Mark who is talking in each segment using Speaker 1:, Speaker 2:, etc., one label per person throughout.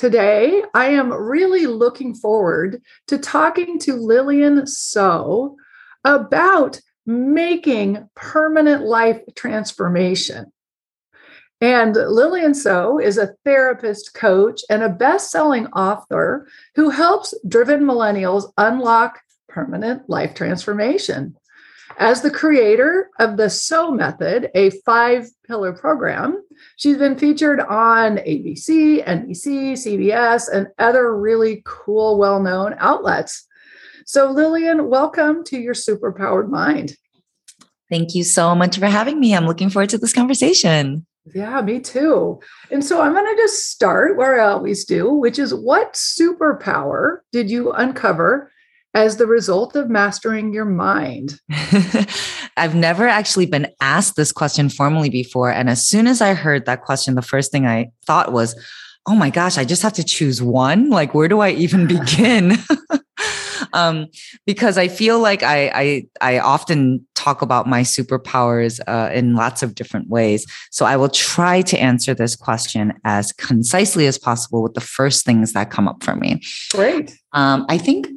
Speaker 1: Today, I am really looking forward to talking to Lillian So about making permanent life transformation. And Lillian So is a therapist, coach, and a best selling author who helps driven millennials unlock permanent life transformation. As the creator of the SO Method, a five pillar program, she's been featured on ABC, NBC, CBS, and other really cool, well known outlets. So, Lillian, welcome to your superpowered mind.
Speaker 2: Thank you so much for having me. I'm looking forward to this conversation.
Speaker 1: Yeah, me too. And so I'm going to just start where I always do, which is what superpower did you uncover as the result of mastering your mind?
Speaker 2: I've never actually been asked this question formally before. And as soon as I heard that question, the first thing I thought was, oh my gosh, I just have to choose one. Like, where do I even begin? um, because I feel like I, I, I often talk about my superpowers uh, in lots of different ways. So I will try to answer this question as concisely as possible with the first things that come up for me.
Speaker 1: Great.
Speaker 2: Um, I think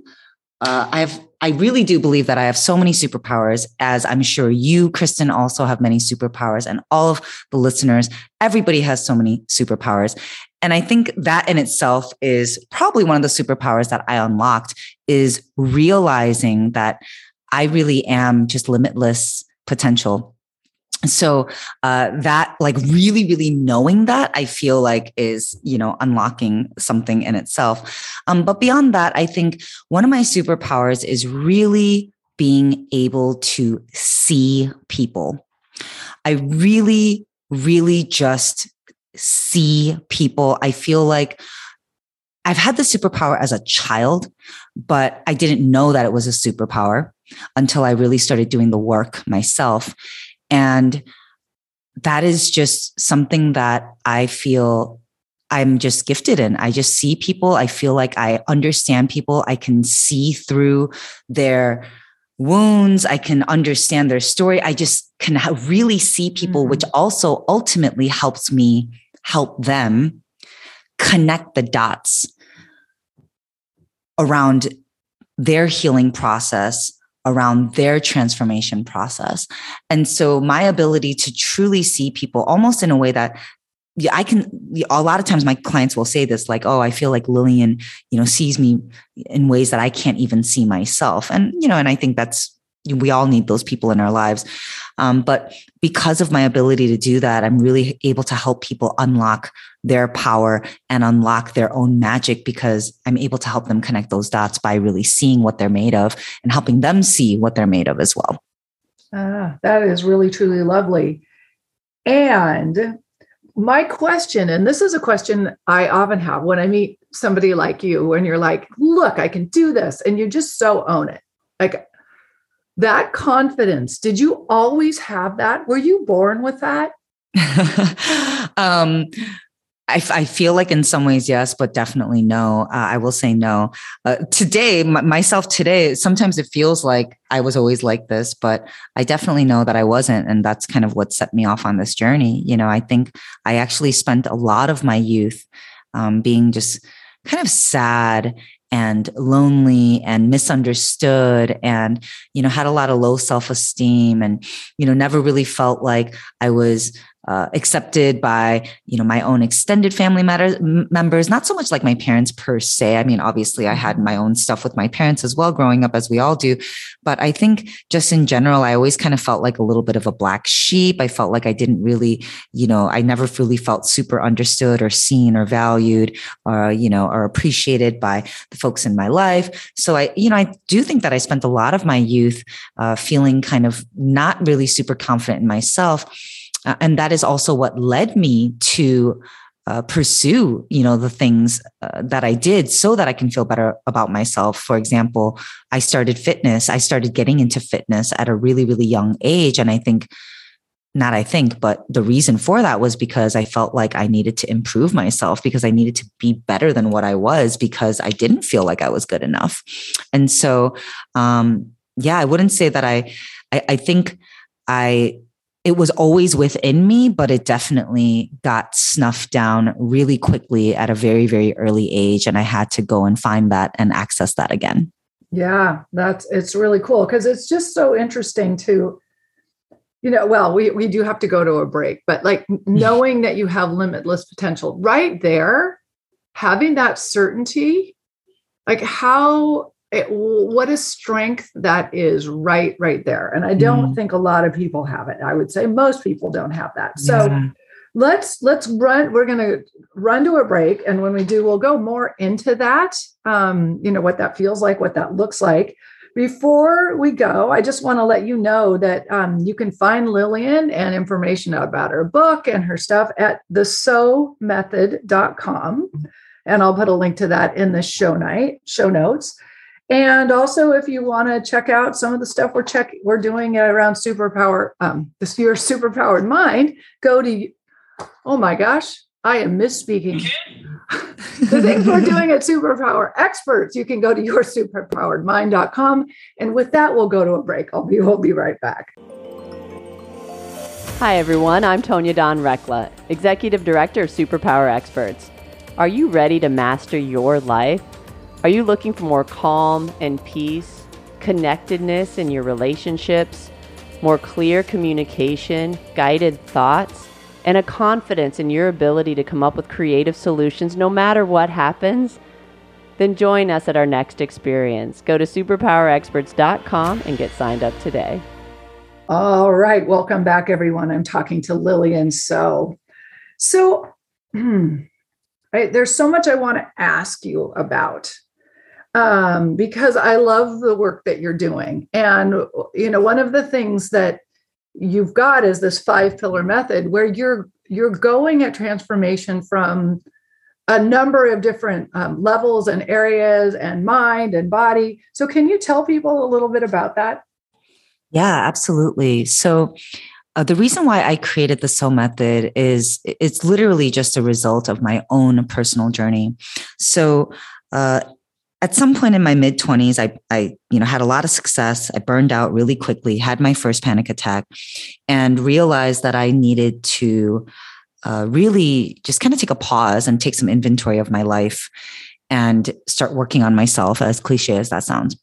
Speaker 2: uh, I've I really do believe that I have so many superpowers, as I'm sure you, Kristin, also have many superpowers, and all of the listeners, everybody has so many superpowers. And I think that in itself is probably one of the superpowers that I unlocked is realizing that I really am just limitless potential so uh, that like really really knowing that i feel like is you know unlocking something in itself. Um, but beyond that i think one of my superpowers is really being able to see people. I really really just see people. I feel like i've had the superpower as a child but i didn't know that it was a superpower until i really started doing the work myself and that is just something that I feel I'm just gifted in. I just see people. I feel like I understand people. I can see through their wounds. I can understand their story. I just can really see people, mm-hmm. which also ultimately helps me help them connect the dots around their healing process around their transformation process. And so my ability to truly see people almost in a way that I can a lot of times my clients will say this like, oh, I feel like Lillian, you know, sees me in ways that I can't even see myself. And, you know, and I think that's we all need those people in our lives. Um, but because of my ability to do that, I'm really able to help people unlock their power and unlock their own magic because I'm able to help them connect those dots by really seeing what they're made of and helping them see what they're made of as well.
Speaker 1: Ah, that is really, truly lovely. And my question, and this is a question I often have when I meet somebody like you, and you're like, look, I can do this. And you just so own it. Like, that confidence did you always have that? Were you born with that?
Speaker 2: Um I, feel like in some ways yes but definitely no. Uh, i will say no. Uh, today m- myself today sometimes it feels like i was always like this but i definitely know that i wasn't and that's kind of what set me off on this journey. You know i think i actually spent a lot of my youth um, being just kind of sad and lonely and misunderstood and you know had a lot of low self-esteem and you know never really felt like i was uh, accepted by you know my own extended family matters, members not so much like my parents per se. I mean obviously i had my own stuff with my parents as well growing up as we all do. But i think just in general i always kind of felt like a little bit of a black sheep. I felt like i didn't really you know i never really felt super understood or seen or valued or you know or appreciated by the folks in my life. So i you know i do think that i spent a lot of my youth uh, feeling kind of not really super confident in myself uh, and that is also what led me to uh, pursue you know the things uh, that i did so that i can feel better about myself. For example i started fitness. I started getting into fitness at a really really young age. And i think not I think, but the reason for that was because I felt like I needed to improve myself because I needed to be better than what I was because I didn't feel like I was good enough. And so, um, yeah, I wouldn't say that I, I, I think I, it was always within me, but it definitely got snuffed down really quickly at a very, very early age. And I had to go and find that and access that again.
Speaker 1: Yeah, that's it's really cool because it's just so interesting to you know well we we do have to go to a break but like knowing that you have limitless potential right there having that certainty like how it, what a strength that is right right there and i don't mm. think a lot of people have it i would say most people don't have that so yeah. let's let's run we're going to run to a break and when we do we'll go more into that um you know what that feels like what that looks like before we go, I just want to let you know that um, you can find Lillian and information about her book and her stuff at thesomethod.com. And I'll put a link to that in the show night, show notes. And also, if you want to check out some of the stuff we're check we're doing around superpower, um, this year's superpowered mind, go to oh my gosh, I am misspeaking. the things we're doing at Superpower Experts, you can go to yoursuperpoweredmind.com. And with that, we'll go to a break. I'll be, we'll be right back.
Speaker 3: Hi, everyone. I'm Tonya Don Rekla, Executive Director of Superpower Experts. Are you ready to master your life? Are you looking for more calm and peace, connectedness in your relationships, more clear communication, guided thoughts? and a confidence in your ability to come up with creative solutions no matter what happens, then join us at our next experience. Go to superpowerexperts.com and get signed up today.
Speaker 1: All right. Welcome back, everyone. I'm talking to Lillian So. So, right, there's so much I want to ask you about um, because I love the work that you're doing. And, you know, one of the things that you've got is this five pillar method where you're you're going at transformation from a number of different um, levels and areas and mind and body so can you tell people a little bit about that
Speaker 2: yeah absolutely so uh, the reason why I created the SO Method is it's literally just a result of my own personal journey. So, uh, at some point in my mid 20s I, I you know had a lot of success. I burned out really quickly had my first panic attack and realized that i needed to uh, really just kind of take a pause and take some inventory of my life and start working on myself as cliche as that sounds.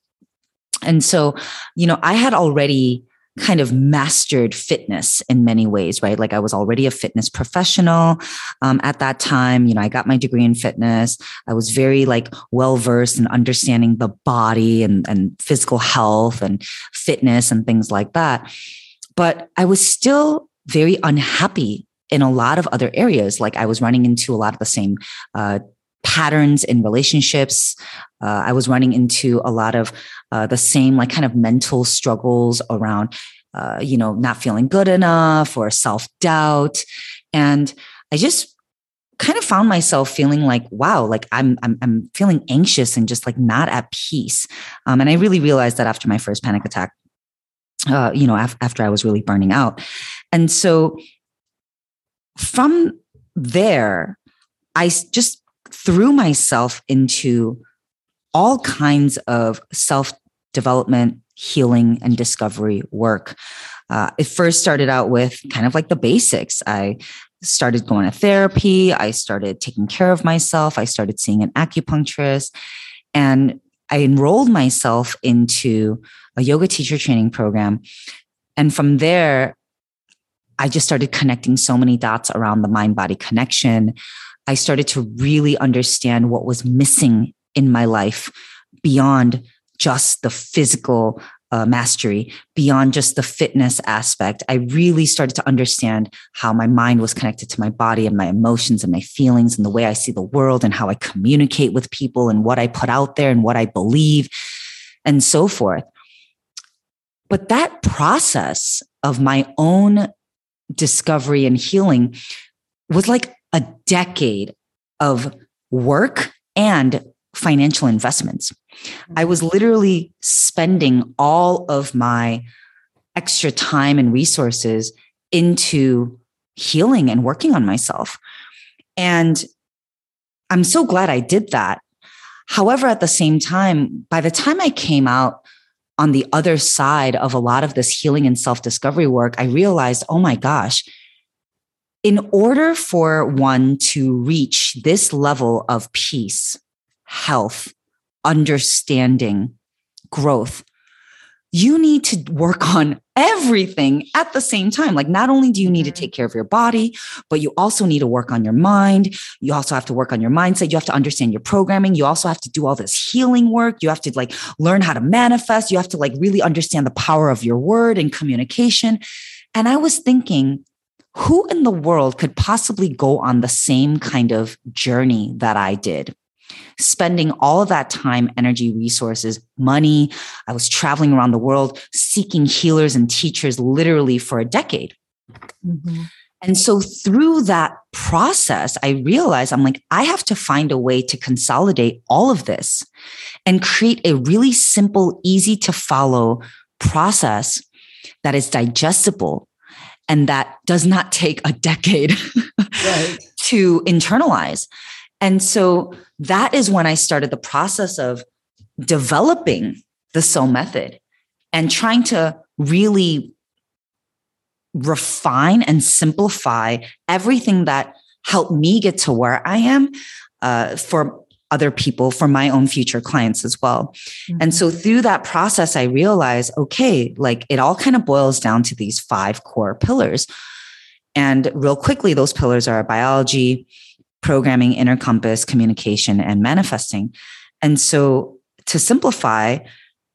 Speaker 2: And so you know i had already kind of mastered fitness in many ways, right? Like I was already a fitness professional um, at that time. You know, I got my degree in fitness. I was very like well versed in understanding the body and, and physical health and fitness and things like that. But I was still very unhappy in a lot of other areas. Like I was running into a lot of the same uh, patterns in relationships. Uh, I was running into a lot of uh, the same like kind of mental struggles around, uh, you know, not feeling good enough or self doubt, and I just kind of found myself feeling like wow like I'm, I'm i'm feeling anxious and just like not at peace. Um, and i really realized that after my first panic attack uh, you know af- after i was really burning out. And so from there i just threw myself into all kinds of self development, healing, and discovery work. Uh, it first started out with kind of like the basics. I started going to therapy. I started taking care of myself. I started seeing an acupuncturist. And I enrolled myself into a yoga teacher training program. And from there, I just started connecting so many dots around the mind body connection. I started to really understand what was missing in my life beyond just the physical uh, mastery, beyond just the fitness aspect. I really started to understand how my mind was connected to my body and my emotions and my feelings and the way I see the world and how I communicate with people and what I put out there and what I believe and so forth. But that process of my own discovery and healing was like a decade of work and financial investments. I was literally spending all of my extra time and resources into healing and working on myself. And I'm so glad I did that. However, at the same time, by the time I came out on the other side of a lot of this healing and self discovery work, I realized, oh my gosh, in order for one to reach this level of peace, health, understanding, growth, you need to work on everything at the same time. Like, not only do you need to mm-hmm. take care of your body, but you also need to work on your mind. You also have to work on your mindset. You have to understand your programming. You also have to do all this healing work. You have to like learn how to manifest. You have to like really understand the power of your word and communication. And I was thinking, who in the world could possibly go on the same kind of journey that I did? spending all of that time, energy, resources, money. I was traveling around the world seeking healers and teachers literally for a decade. Mm-hmm. And so through that process, I realized I'm like, I have to find a way to consolidate all of this and create a really simple, easy to follow process that is digestible and that does not take a decade right. to internalize. And so that is when I started the process of developing the SO method and trying to really refine and simplify everything that helped me get to where I am uh, for other people, for my own future clients as well. Mm-hmm. And so through that process, I realized, okay, like it all kind of boils down to these five core pillars. And real quickly, those pillars are biology, programming, inner compass, communication, and manifesting. And so to simplify,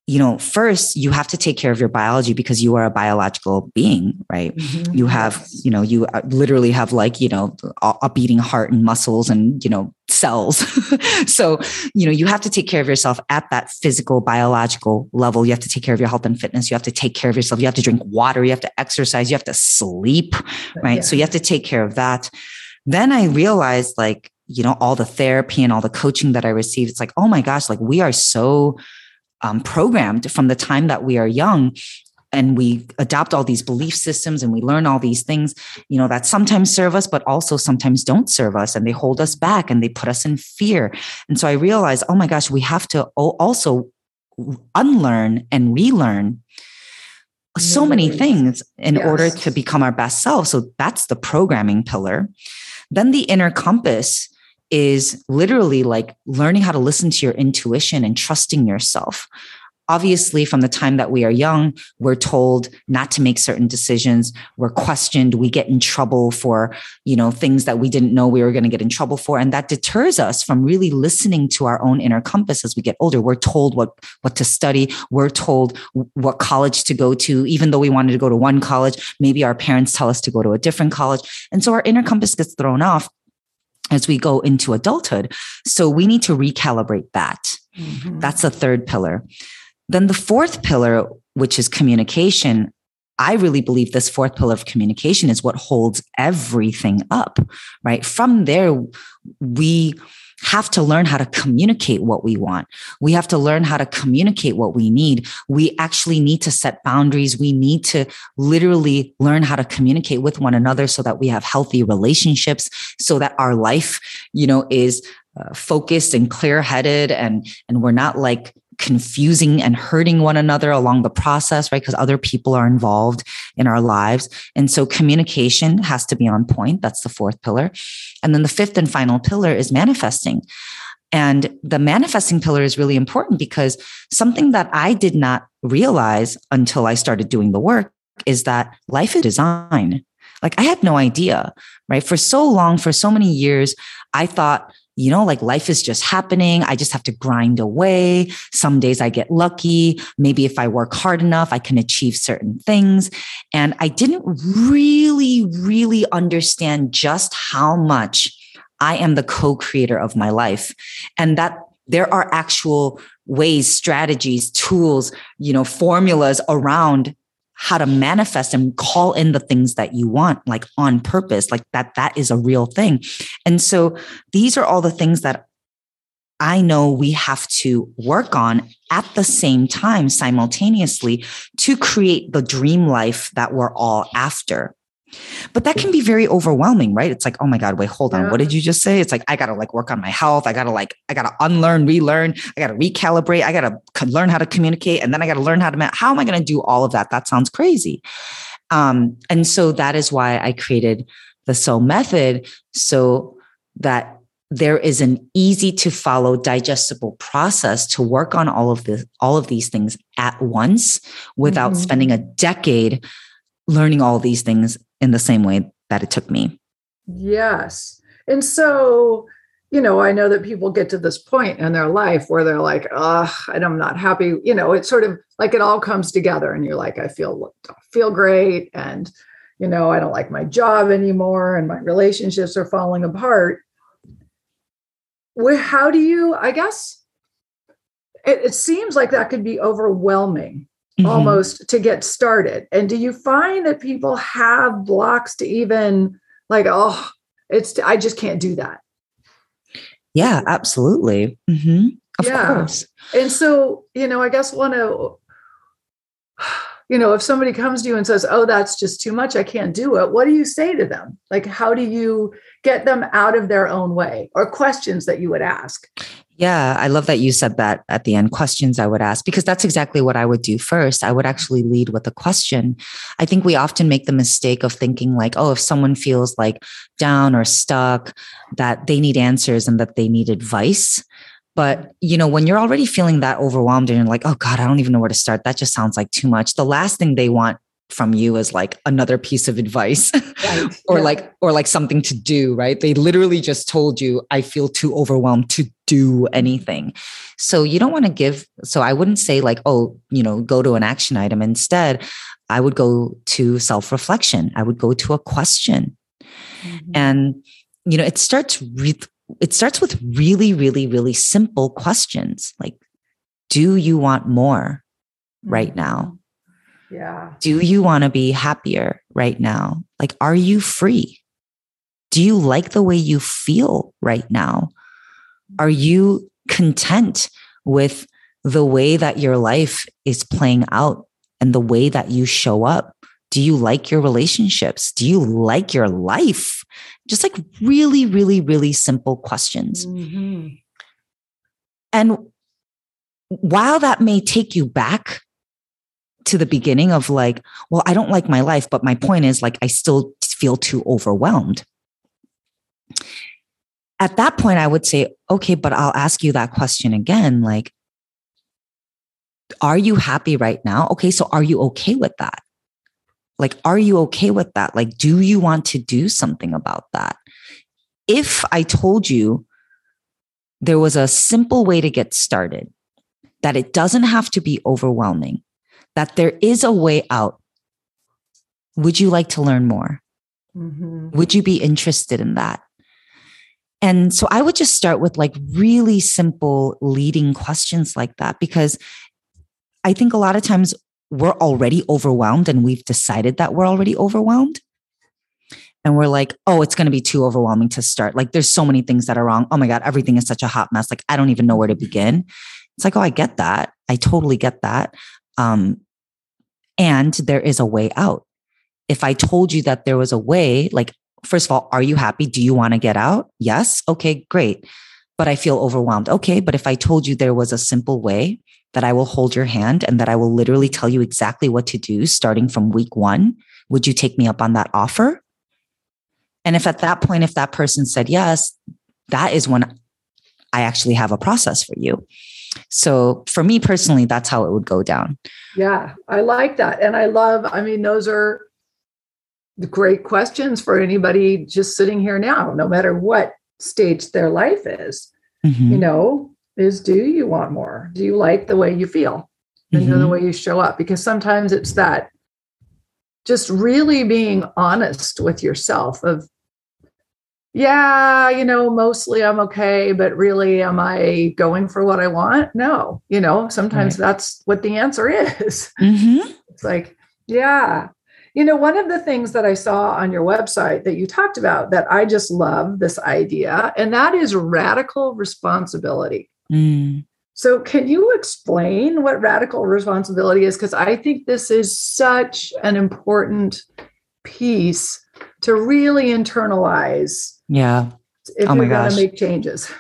Speaker 2: you know, first you have to take care of your biology because you are a biological being, right? Mm-hmm. You have, you know, you uh, literally have like, you know, a beating heart and muscles and, you know, cells. so, you know, you have to take care of yourself at that physical, biological level. You have to take care of your health and fitness. You have to take care of yourself. You have to drink water. You have to exercise. You have to sleep, right? Yeah. So you have to take care of that then I realized like, you know, all the therapy and all the coaching that I received, it's like, oh my gosh, like we are so um, programmed from the time that we are young and we adopt all these belief systems and we learn all these things you know that sometimes serve us but also sometimes don't serve us. And they hold us back and they put us in fear. And so i realized oh my gosh we have to also unlearn and relearn so many things in yes. order to become our best self so that's the programming pillar. Then the inner compass is literally like learning how to listen to your intuition and trusting yourself. Obviously, from the time that we are young, we're told not to make certain decisions. We're questioned. We get in trouble for, you know, things that we didn't know we were going to get in trouble for. And that deters us from really listening to our own inner compass as we get older. We're told what, what to study. We're told what college to go to, even though we wanted to go to one college. Maybe our parents tell us to go to a different college. And so our inner compass gets thrown off as we go into adulthood. So we need to recalibrate that. Mm-hmm. That's the third pillar. Then the fourth pillar, which is communication, I really believe this fourth pillar of communication is what holds everything up, right? From there, we have to learn how to communicate what we want. We have to learn how to communicate what we need. We actually need to set boundaries. We need to literally learn how to communicate with one another so that we have healthy relationships, so that our life, you know, is uh, focused and clear headed and, and we're not like confusing and hurting one another along the process, right? Because other people are involved in our lives. And so communication has to be on point. That's the fourth pillar. And then the fifth and final pillar is manifesting. And the manifesting pillar is really important because something that I did not realize until I started doing the work is that life is design. Like I had no idea, right? For so long, for so many years, I thought you know, like life is just happening. I just have to grind away. Some days I get lucky. Maybe if I work hard enough, I can achieve certain things. And I didn't really, really understand just how much I am the co creator of my life and that there are actual ways, strategies, tools, you know, formulas around how to manifest and call in the things that you want like on purpose like that that is a real thing and so these are all the things that I know we have to work on at the same time simultaneously to create the dream life that we're all after. But that can be very overwhelming, right? It's like, oh my God, wait, hold on. What did you just say? It's like, I got to like work on my health. I got to like, I got to unlearn, relearn. I got to recalibrate. I got to learn how to communicate. And then I got to learn how to, how am I going to do all of that? That sounds crazy. Um, and so that is why I created the SO method so that there is an easy to follow digestible process to work on all of this all of these things at once without mm-hmm. spending a decade learning all these things in the same way that it took me.
Speaker 1: Yes. And so you know i know that people get to this point in their life where they're like oh and i'm not happy. You know it's sort of like it all comes together and you're like i feel feel great and you know i don't like my job anymore and my relationships are falling apart. Where how do you i guess it, it seems like that could be overwhelming mm-hmm. almost to get started and do you find that people have blocks to even like oh it's i just can't do that
Speaker 2: yeah absolutely mm-hmm. of yeah. course
Speaker 1: and so you know i guess one of, you know if somebody comes to you and says oh that's just too much i can't do it what do you say to them like how do you get them out of their own way or questions that you would ask
Speaker 2: yeah, I love that you said that at the end. Questions I would ask, because that's exactly what I would do first. I would actually lead with a question. I think we often make the mistake of thinking, like, oh, if someone feels like down or stuck, that they need answers and that they need advice. But, you know, when you're already feeling that overwhelmed and you're like, oh God, I don't even know where to start, that just sounds like too much. The last thing they want from you as like another piece of advice right. or yeah. like or like something to do right they literally just told you i feel too overwhelmed to do anything so you don't want to give so i wouldn't say like oh you know go to an action item instead i would go to self reflection i would go to a question mm-hmm. and you know it starts re- it starts with really really really simple questions like do you want more right mm-hmm. now
Speaker 1: yeah.
Speaker 2: Do you want to be happier right now? Like, are you free? Do you like the way you feel right now? Are you content with the way that your life is playing out and the way that you show up? Do you like your relationships? Do you like your life? Just like really, really, really simple questions. Mm-hmm. And while that may take you back to the beginning of like, well, I don't like my life, but my point is like, I still feel too overwhelmed. At that point, I would say, okay, but I'll ask you that question again. Like, are you happy right now? Okay, so are you okay with that? Like, are you okay with that? Like, do you want to do something about that? If I told you there was a simple way to get started, that it doesn't have to be overwhelming, that there is a way out. Would you like to learn more? Mm-hmm. Would you be interested in that? And so I would just start with like really simple leading questions like that because I think a lot of times we're already overwhelmed and we've decided that we're already overwhelmed. And we're like, oh, it's going to be too overwhelming to start. Like, there's so many things that are wrong. Oh my God, everything is such a hot mess. Like, I don't even know where to begin. It's like, oh, I get that. I totally get that. Um, and there is a way out. If I told you that there was a way, like, first of all, are you happy? Do you want to get out? Yes. Okay, great. But I feel overwhelmed. Okay. But if I told you there was a simple way that I will hold your hand and that I will literally tell you exactly what to do starting from week one, would you take me up on that offer? And if at that point, if that person said yes, that is when I actually have a process for you. So for me personally, that's how it would go down.
Speaker 1: Yeah, I like that. And I love, I mean, those are great questions for anybody just sitting here now, no matter what stage their life is. Mm-hmm. You know, is do you want more? Do you like the way you feel and mm-hmm. the way you show up? Because sometimes it's that just really being honest with yourself of yeah, you know, mostly I'm okay, but really, am I going for what I want? No, you know, sometimes right. that's what the answer is. Mm-hmm. It's like, Yeah. You know, one of the things that I saw on your website that you talked about that I just love this idea, and that is radical responsibility. Mm. So, can you explain what radical responsibility is? Because I think this is such an important piece to really internalize.
Speaker 2: Yeah.
Speaker 1: If oh you're going to make changes.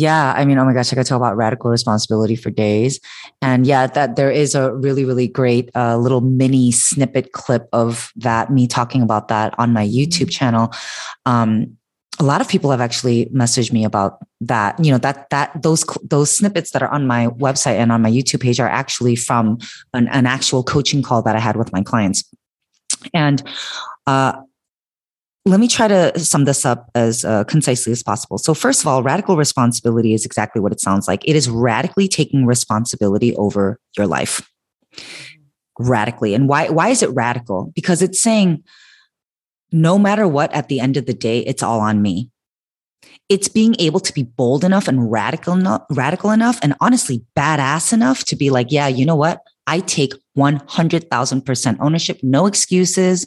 Speaker 2: Yeah, I mean, oh my gosh, I could talk about radical responsibility for days. And yeah, that there is a really, really great uh, little mini snippet clip of that, me talking about that on my YouTube mm-hmm. channel. Um, a lot of people have actually messaged me about that. You know that that those those snippets that are on my website and on my YouTube page are actually from an, an actual coaching call that I had with my clients. And uh, let me try to sum this up as uh, concisely as possible. So, first of all, radical responsibility is exactly what it sounds like. It is radically taking responsibility over your life. Radically. And why, why is it radical? Because it's saying, no matter what, at the end of the day, it's all on me. It's being able to be bold enough and radical enough, radical enough, and honestly badass enough to be like, yeah, you know what? I take 100,000% ownership, no excuses,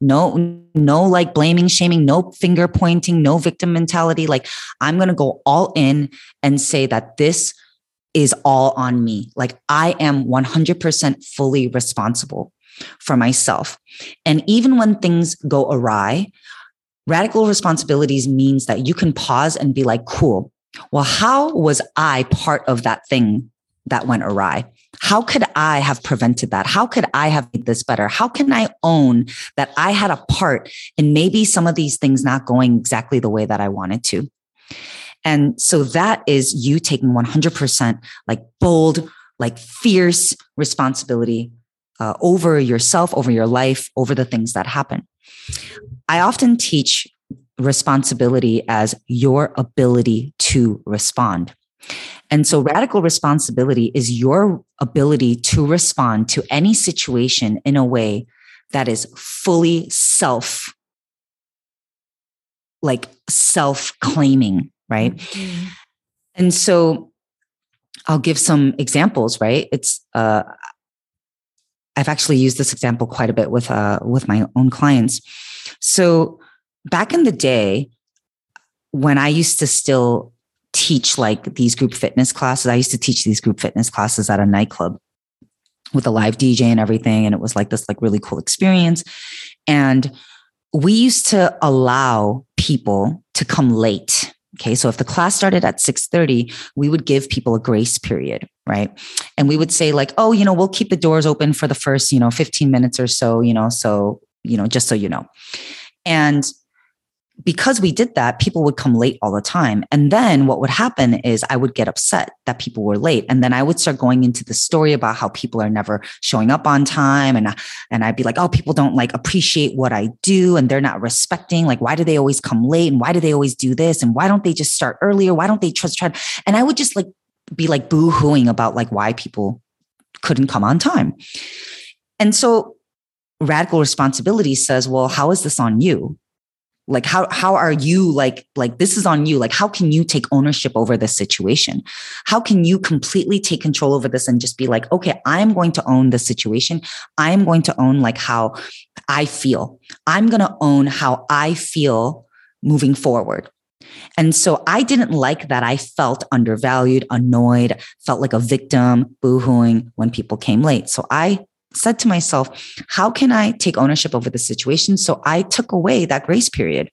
Speaker 2: no, no like blaming, shaming, no finger pointing, no victim mentality. Like I'm going to go all in and say that this is all on me. Like I am 100% fully responsible for myself. And even when things go awry, radical responsibilities means that you can pause and be like, cool. Well, how was I part of that thing that went awry? How could I have prevented that? How could I have made this better? How can I own that I had a part in maybe some of these things not going exactly the way that I wanted to? And so that is you taking 100% like bold, like fierce responsibility uh, over yourself, over your life, over the things that happen. I often teach responsibility as your ability to respond. And so radical responsibility is your ability to respond to any situation in a way that is fully self, like self claiming, right? Mm-hmm. And so I'll give some examples, right? It's, uh, I've actually used this example quite a bit with, uh, with my own clients. So back in the day, when I used to still teach like these group fitness classes. I used to teach these group fitness classes at a nightclub with a live DJ and everything. And it was like this like really cool experience. And we used to allow people to come late. Okay. So if the class started at 6:30, we would give people a grace period, right? And we would say, like, oh, you know, we'll keep the doors open for the first, you know, 15 minutes or so, you know, so, you know, just so you know. And because we did that, people would come late all the time. And then what would happen is I would get upset that people were late. And then I would start going into the story about how people are never showing up on time. And, and I'd be like, oh, people don't like appreciate what I do and they're not respecting. Like, why do they always come late? And why do they always do this? And why don't they just start earlier? Why don't they just try? And I would just like be like boo hooing about like why people couldn't come on time. And so radical responsibility says, well, how is this on you? Like how how are you like like this is on you. Like how can you take ownership over this situation? How can you completely take control over this and just be like okay i'm going to own the situation. I'm going to own like how i feel. I'm going to own how i feel moving forward. And so I didn't like that I felt undervalued, annoyed, felt like a victim, boohooing when people came late. So I said to myself, how can I take ownership over the situation? So I took away that grace period.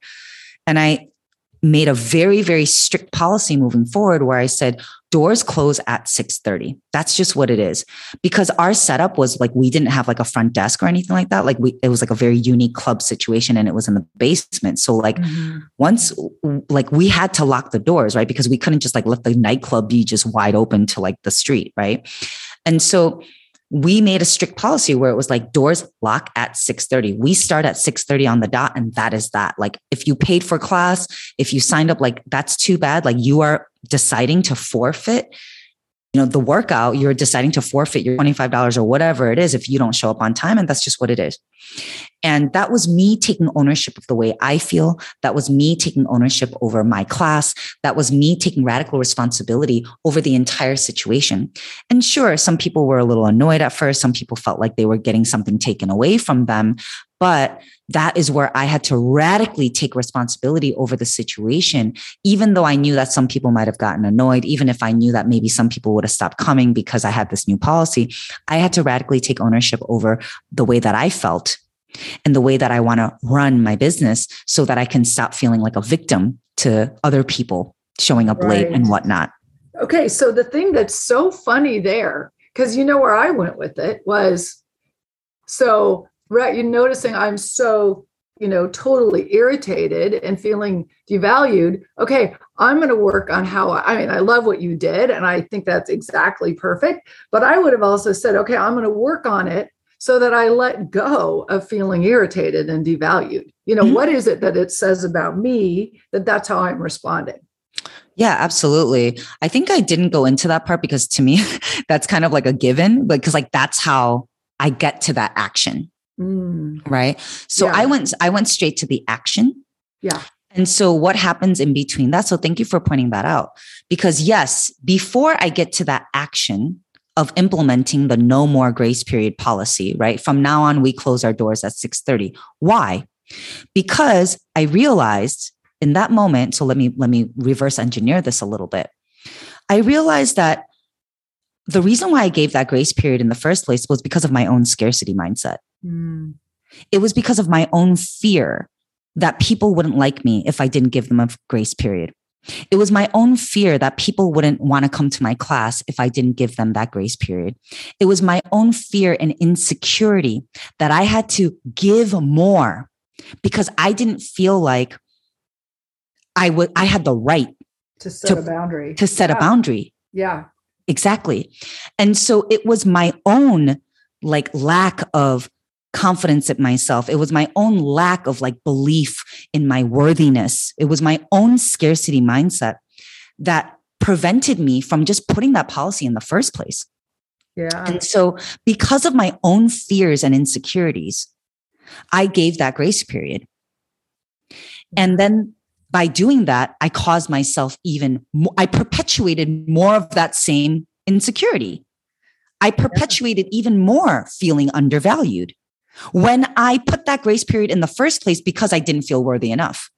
Speaker 2: And I made a very, very strict policy moving forward where I said, doors close at 6.30 that's just what it is. Because our setup was like we didn't have like a front desk or anything like that. Like we it was like a very unique club situation and it was in the basement. So like mm-hmm. once like we had to lock the doors right? Because we couldn't just like let the nightclub be just wide open to like the street right? And so we made a strict policy where it was like doors lock at 6:30. We start at 6:30 on the dot and that is that. Like if you paid for class, if you signed up like that's too bad, like you are deciding to forfeit you know, the workout, you're deciding to forfeit your $25 or whatever it is if you don't show up on time. And that's just what it is. And that was me taking ownership of the way I feel. That was me taking ownership over my class. That was me taking radical responsibility over the entire situation. And sure, some people were a little annoyed at first. Some people felt like they were getting something taken away from them. But that is where I had to radically take responsibility over the situation, even though I knew that some people might have gotten annoyed, even if I knew that maybe some people would have stopped coming because I had this new policy. I had to radically take ownership over the way that I felt and the way that I want to run my business so that I can stop feeling like a victim to other people showing up right. late and whatnot.
Speaker 1: Okay. So the thing that's so funny there, because you know where I went with it was so right you're noticing i'm so you know totally irritated and feeling devalued okay i'm going to work on how i mean i love what you did and i think that's exactly perfect but i would have also said okay i'm going to work on it so that i let go of feeling irritated and devalued you know mm-hmm. what is it that it says about me that that's how i'm responding
Speaker 2: yeah, absolutely. I think I didn't go into that part because to me, that's kind of like a given, but because like that's how I get to that action. Mm. Right. So yeah. I went, I went straight to the action.
Speaker 1: Yeah.
Speaker 2: And so what happens in between that? So thank you for pointing that out. Because yes, before I get to that action of implementing the no more grace period policy, right? From now on, we close our doors at 6:30. Why? Because I realized in that moment, so let me let me reverse engineer this a little bit. I realized that the reason why I gave that grace period in the first place was because of my own scarcity mindset. Mm. It was because of my own fear that people wouldn't like me if I didn't give them a grace period. It was my own fear that people wouldn't want to come to my class if I didn't give them that grace period. It was my own fear and insecurity that I had to give more because I didn't feel like I would I had the right
Speaker 1: to set to, a boundary.
Speaker 2: To set yeah. a boundary.
Speaker 1: Yeah.
Speaker 2: Exactly. And so it was my own like lack of confidence in myself. It was my own lack of like belief in my worthiness. It was my own scarcity mindset that prevented me from just putting that policy in the first place.
Speaker 1: Yeah.
Speaker 2: And so, because of my own fears and insecurities, I gave that grace period. And then by doing that, I caused myself even more, I perpetuated more of that same insecurity. I perpetuated even more feeling undervalued when I put that grace period in the first place because I didn't feel worthy enough.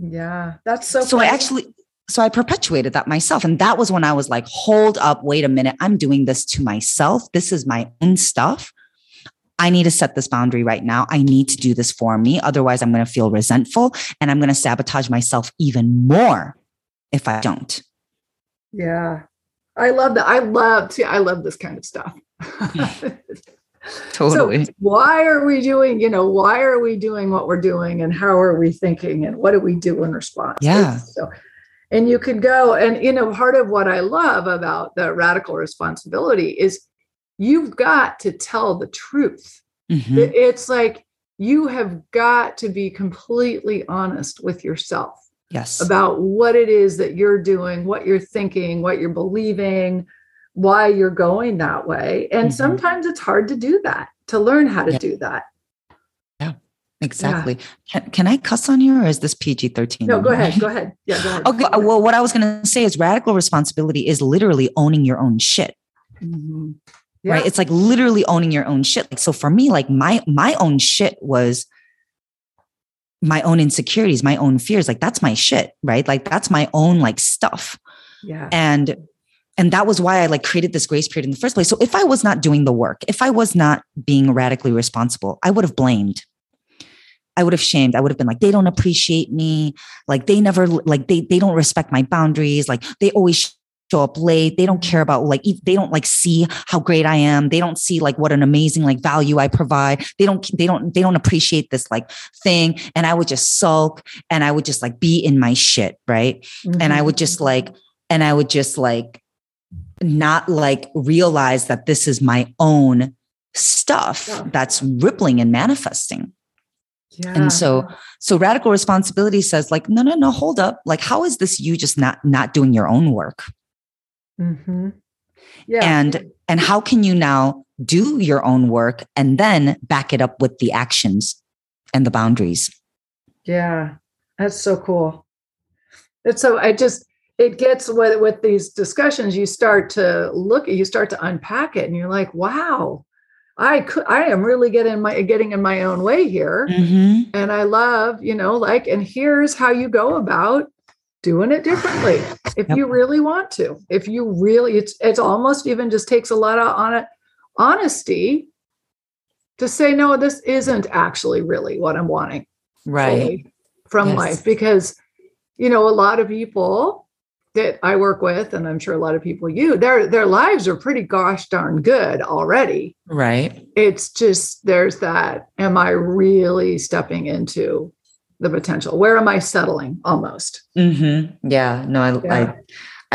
Speaker 1: Yeah, that's so.
Speaker 2: So funny. I actually, so I perpetuated that myself. And that was when I was like, hold up, wait a minute. I'm doing this to myself. This is my own stuff. I need to set this boundary right now. I need to do this for me. Otherwise, I'm going to feel resentful and I'm going to sabotage myself even more if I don't.
Speaker 1: Yeah. I love that. I love, see, I love this kind of stuff.
Speaker 2: totally.
Speaker 1: So why are we doing, you know, why are we doing what we're doing and how are we thinking and what do we do in response?
Speaker 2: Yeah.
Speaker 1: So, and you could go and, you know, part of what I love about the radical responsibility is you've got to tell the truth. Mm-hmm. It's like you have got to be completely honest with yourself.
Speaker 2: Yes.
Speaker 1: About what it is that you're doing, what you're thinking, what you're believing, why you're going that way. And mm-hmm. sometimes it's hard to do that, to learn how to yeah. do that.
Speaker 2: Yeah, exactly. Yeah. Can, can I cuss on you or is this PG 13?
Speaker 1: No, go ahead. Go ahead. Yeah, go ahead.
Speaker 2: Okay. Well, what I was going to say is radical responsibility is literally owning your own shit. Mm-hmm. Yeah. Right. It's like literally owning your own shit. Like, so for me, like my, my own shit was my own insecurities, my own fears. Like that's my shit. Right. Like that's my own like stuff.
Speaker 1: Yeah.
Speaker 2: And and that was why I like created this grace period in the first place. So if I was not doing the work, if I was not being radically responsible, I would have blamed. I would have shamed. I would have been like, they don't appreciate me. Like they never, like they, they don't respect my boundaries. Like they always show up late. They don't care about like, they don't like see how great I am. They don't see like what an amazing like value I provide. They don't, they don't, they don't appreciate this like thing. And I would just sulk and I would just like be in my shit. Right. Mm-hmm. And I would just like, and I would just like not like realize that this is my own stuff yeah. that's rippling and manifesting. Yeah. And so so radical responsibility says like no no no hold up like how is this you just not not doing your own work?
Speaker 1: Mm-hmm. Yeah.
Speaker 2: And and how can you now do your own work and then back it up with the actions and the boundaries?
Speaker 1: Yeah. That's so cool. It's so I just it gets with with these discussions, you start to look at you start to unpack it and you're like, wow, I could I am really getting my getting in my own way here.
Speaker 2: Mm-hmm.
Speaker 1: And I love, you know, like, and here's how you go about doing it differently if
Speaker 2: Yep.
Speaker 1: you really want to. If you really, it's it's almost even just takes a lot of on it honesty to say, no, this isn't actually really what I'm wanting
Speaker 2: Right.
Speaker 1: from
Speaker 2: Yes.
Speaker 1: life because you know a lot of people that I work with and I'm sure a lot of people you their their lives are pretty gosh darn good already
Speaker 2: Right.
Speaker 1: it's just there's that am I really stepping into the potential where am I settling almost
Speaker 2: Mm-hmm. Yeah. No, I,
Speaker 1: Yeah.
Speaker 2: I,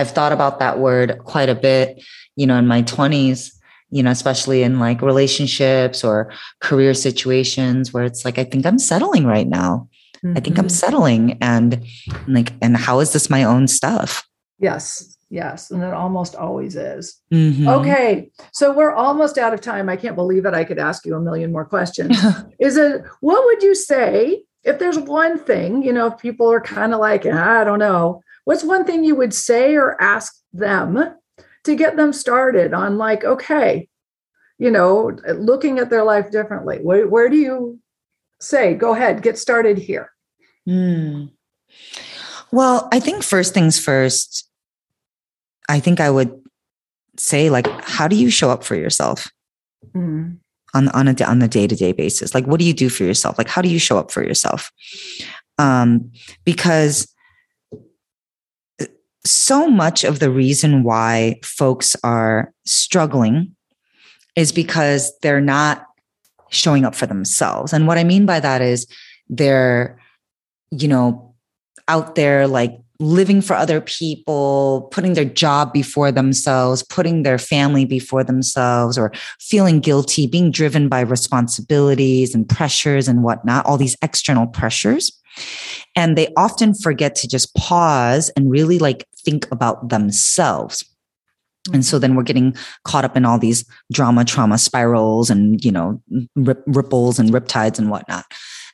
Speaker 2: I've thought about that word quite a bit, you know, in my 20s, you know, especially in like relationships or career situations where it's like, I think I'm settling right now. I think I'm
Speaker 1: Mhm.
Speaker 2: settling and like, and how is this my own stuff?
Speaker 1: Yes yes and it almost always is.
Speaker 2: Mhm.
Speaker 1: okay so we're almost out of time. I can't believe it I could ask you a million more questions. Is it what would you say if there's one thing you know if people are kind of like "Ah, i don't know what's one thing you would say or ask them to get them started on like okay you know looking at their life differently? Where, where do you say go ahead get started here
Speaker 2: Hmm. Well, I think first things first, I think I would say like, how do you show up for yourself?
Speaker 1: Mm,
Speaker 2: on on a on a day to day basis? Like, what do you do for yourself? Like, how do you show up for yourself? Um, because so much of the reason why folks are struggling is because they're not showing up for themselves. And what I mean by that is they're, you know, out there like living for other people, putting their job before themselves, putting their family before themselves, or feeling guilty, being driven by responsibilities and pressures and whatnot, all these external pressures. And they often forget to just pause and really like think about themselves. And so then we're getting caught up in all these drama, trauma spirals and, you know, rip, ripples and riptides and whatnot.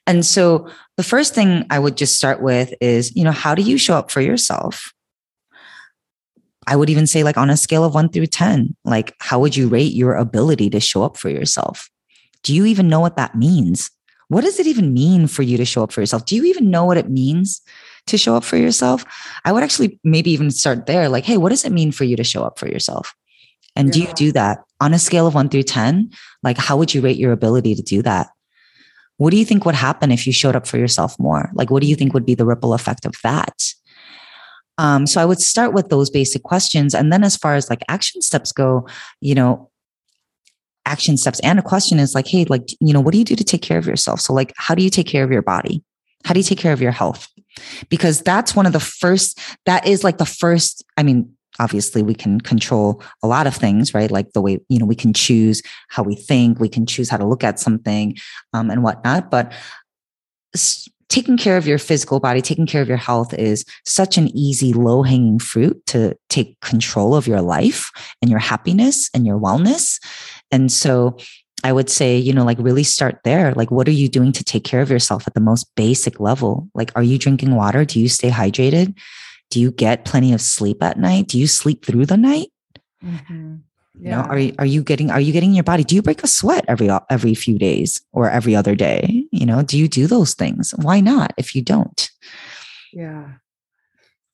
Speaker 2: And so the first thing I would just start with is, you know, how do you show up for yourself? I would even say, like, on a scale of one through 10, like, how would you rate your ability to show up for yourself? Do you even know what that means? What does it even mean for you to show up for yourself? Do you even know what it means to show up for yourself? I would actually maybe even start there. Like, hey, what does it mean for you to show up for yourself? And do you do that on a scale of one through 10? Like, how would you rate your ability to do that? What do you think would happen if you showed up for yourself more? Like, what do you think would be the ripple effect of that? Um, so I would start with those basic questions. And then as far as like action steps go, you know, action steps and a question is like, hey, like, you know, what do you do to take care of yourself? So, like, how do you take care of your body? How do you take care of your health? Because that's one of the first, that is like the first, I mean, obviously we can control a lot of things, right? Like the way, you know, we can choose how we think, we can choose how to look at something um, and whatnot. But taking care of your physical body, taking care of your health is such an easy, low hanging fruit to take control of your life and your happiness and your wellness. And so I would say, you know, like really start there. Like, what are you doing to take care of yourself at the most basic level? Like, are you drinking water? Do you stay hydrated? Do you get plenty of sleep at night? Do you sleep through the night?
Speaker 1: Mhm.
Speaker 2: You know, are you, are you getting are you getting in your body? Do you break a sweat every every few days or every other day? You know, do you do those things? Why not if you don't?
Speaker 1: Yeah.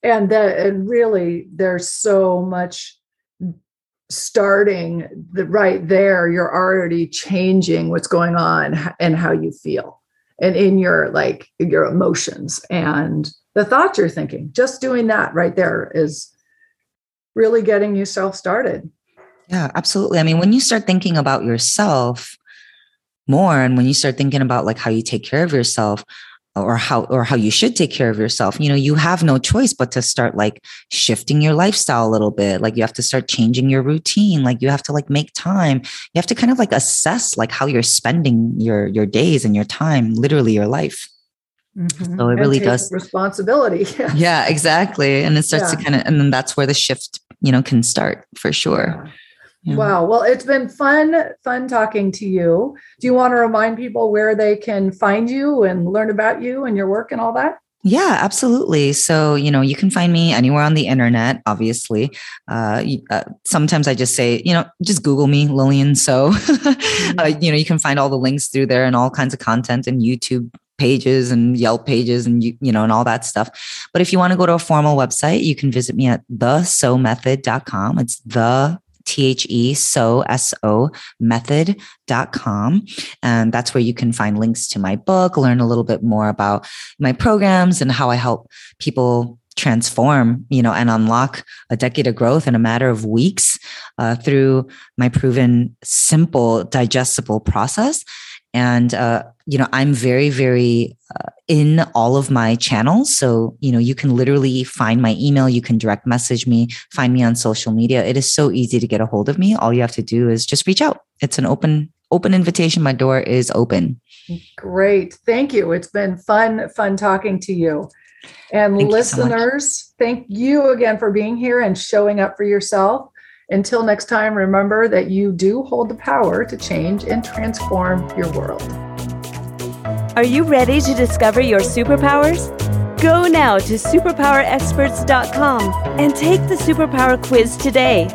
Speaker 1: And that and really there's so much starting the right there you're already changing what's going on and how you feel and in your like your emotions and the thoughts you're thinking just doing that right there is really getting yourself started
Speaker 2: Yeah, absolutely. I mean, when you start thinking about yourself more and when you start thinking about like how you take care of yourself or how or how you should take care of yourself, you know, you have no choice but to start like shifting your lifestyle a little bit. Like you have to start changing your routine. Like you have to like make time. You have to kind of like assess like how you're spending your your days and your time, literally your life.
Speaker 1: Mhm.
Speaker 2: So it
Speaker 1: And
Speaker 2: really does-
Speaker 1: responsibility
Speaker 2: Yeah, exactly. And it starts to kind of and then that's where the shift you know, can start for sure.
Speaker 1: Yeah. Wow. Well, it's been fun, fun talking to you. Do you want to remind people where they can find you and learn about you and your work and all that?
Speaker 2: Yeah, absolutely. So, you know, you can find me anywhere on the internet, obviously. Uh, uh, sometimes I just say, you know, just Google me, Lillian. So, mm-hmm. uh, you know, you can find all the links through there and all kinds of content and YouTube pages and Yelp pages and you, you know and all that stuff. But if you want to go to a formal website, you can visit me at thesomethod.com. It's the T-H-E so S-O method.com. And that's where you can find links to my book, learn a little bit more about my programs and how I help people transform, you know, and unlock a decade of growth in a matter of weeks uh, through my proven simple digestible process. And, uh, you know, I'm very, very uh, in all of my channels. So, you know, you can literally find my email, you can direct message me, find me on social media. It is so easy to get a hold of me. All you have to do is just reach out. It's an open, open invitation. My door is open.
Speaker 1: Great. Thank you. It's been fun, fun talking to you. And thank listeners, you so thank you again for being here and showing up for yourself. Until next time, remember that you do hold the power to change and transform your world.
Speaker 4: Are you ready to discover your superpowers? Go now to superpowerexperts.com and take the superpower quiz today.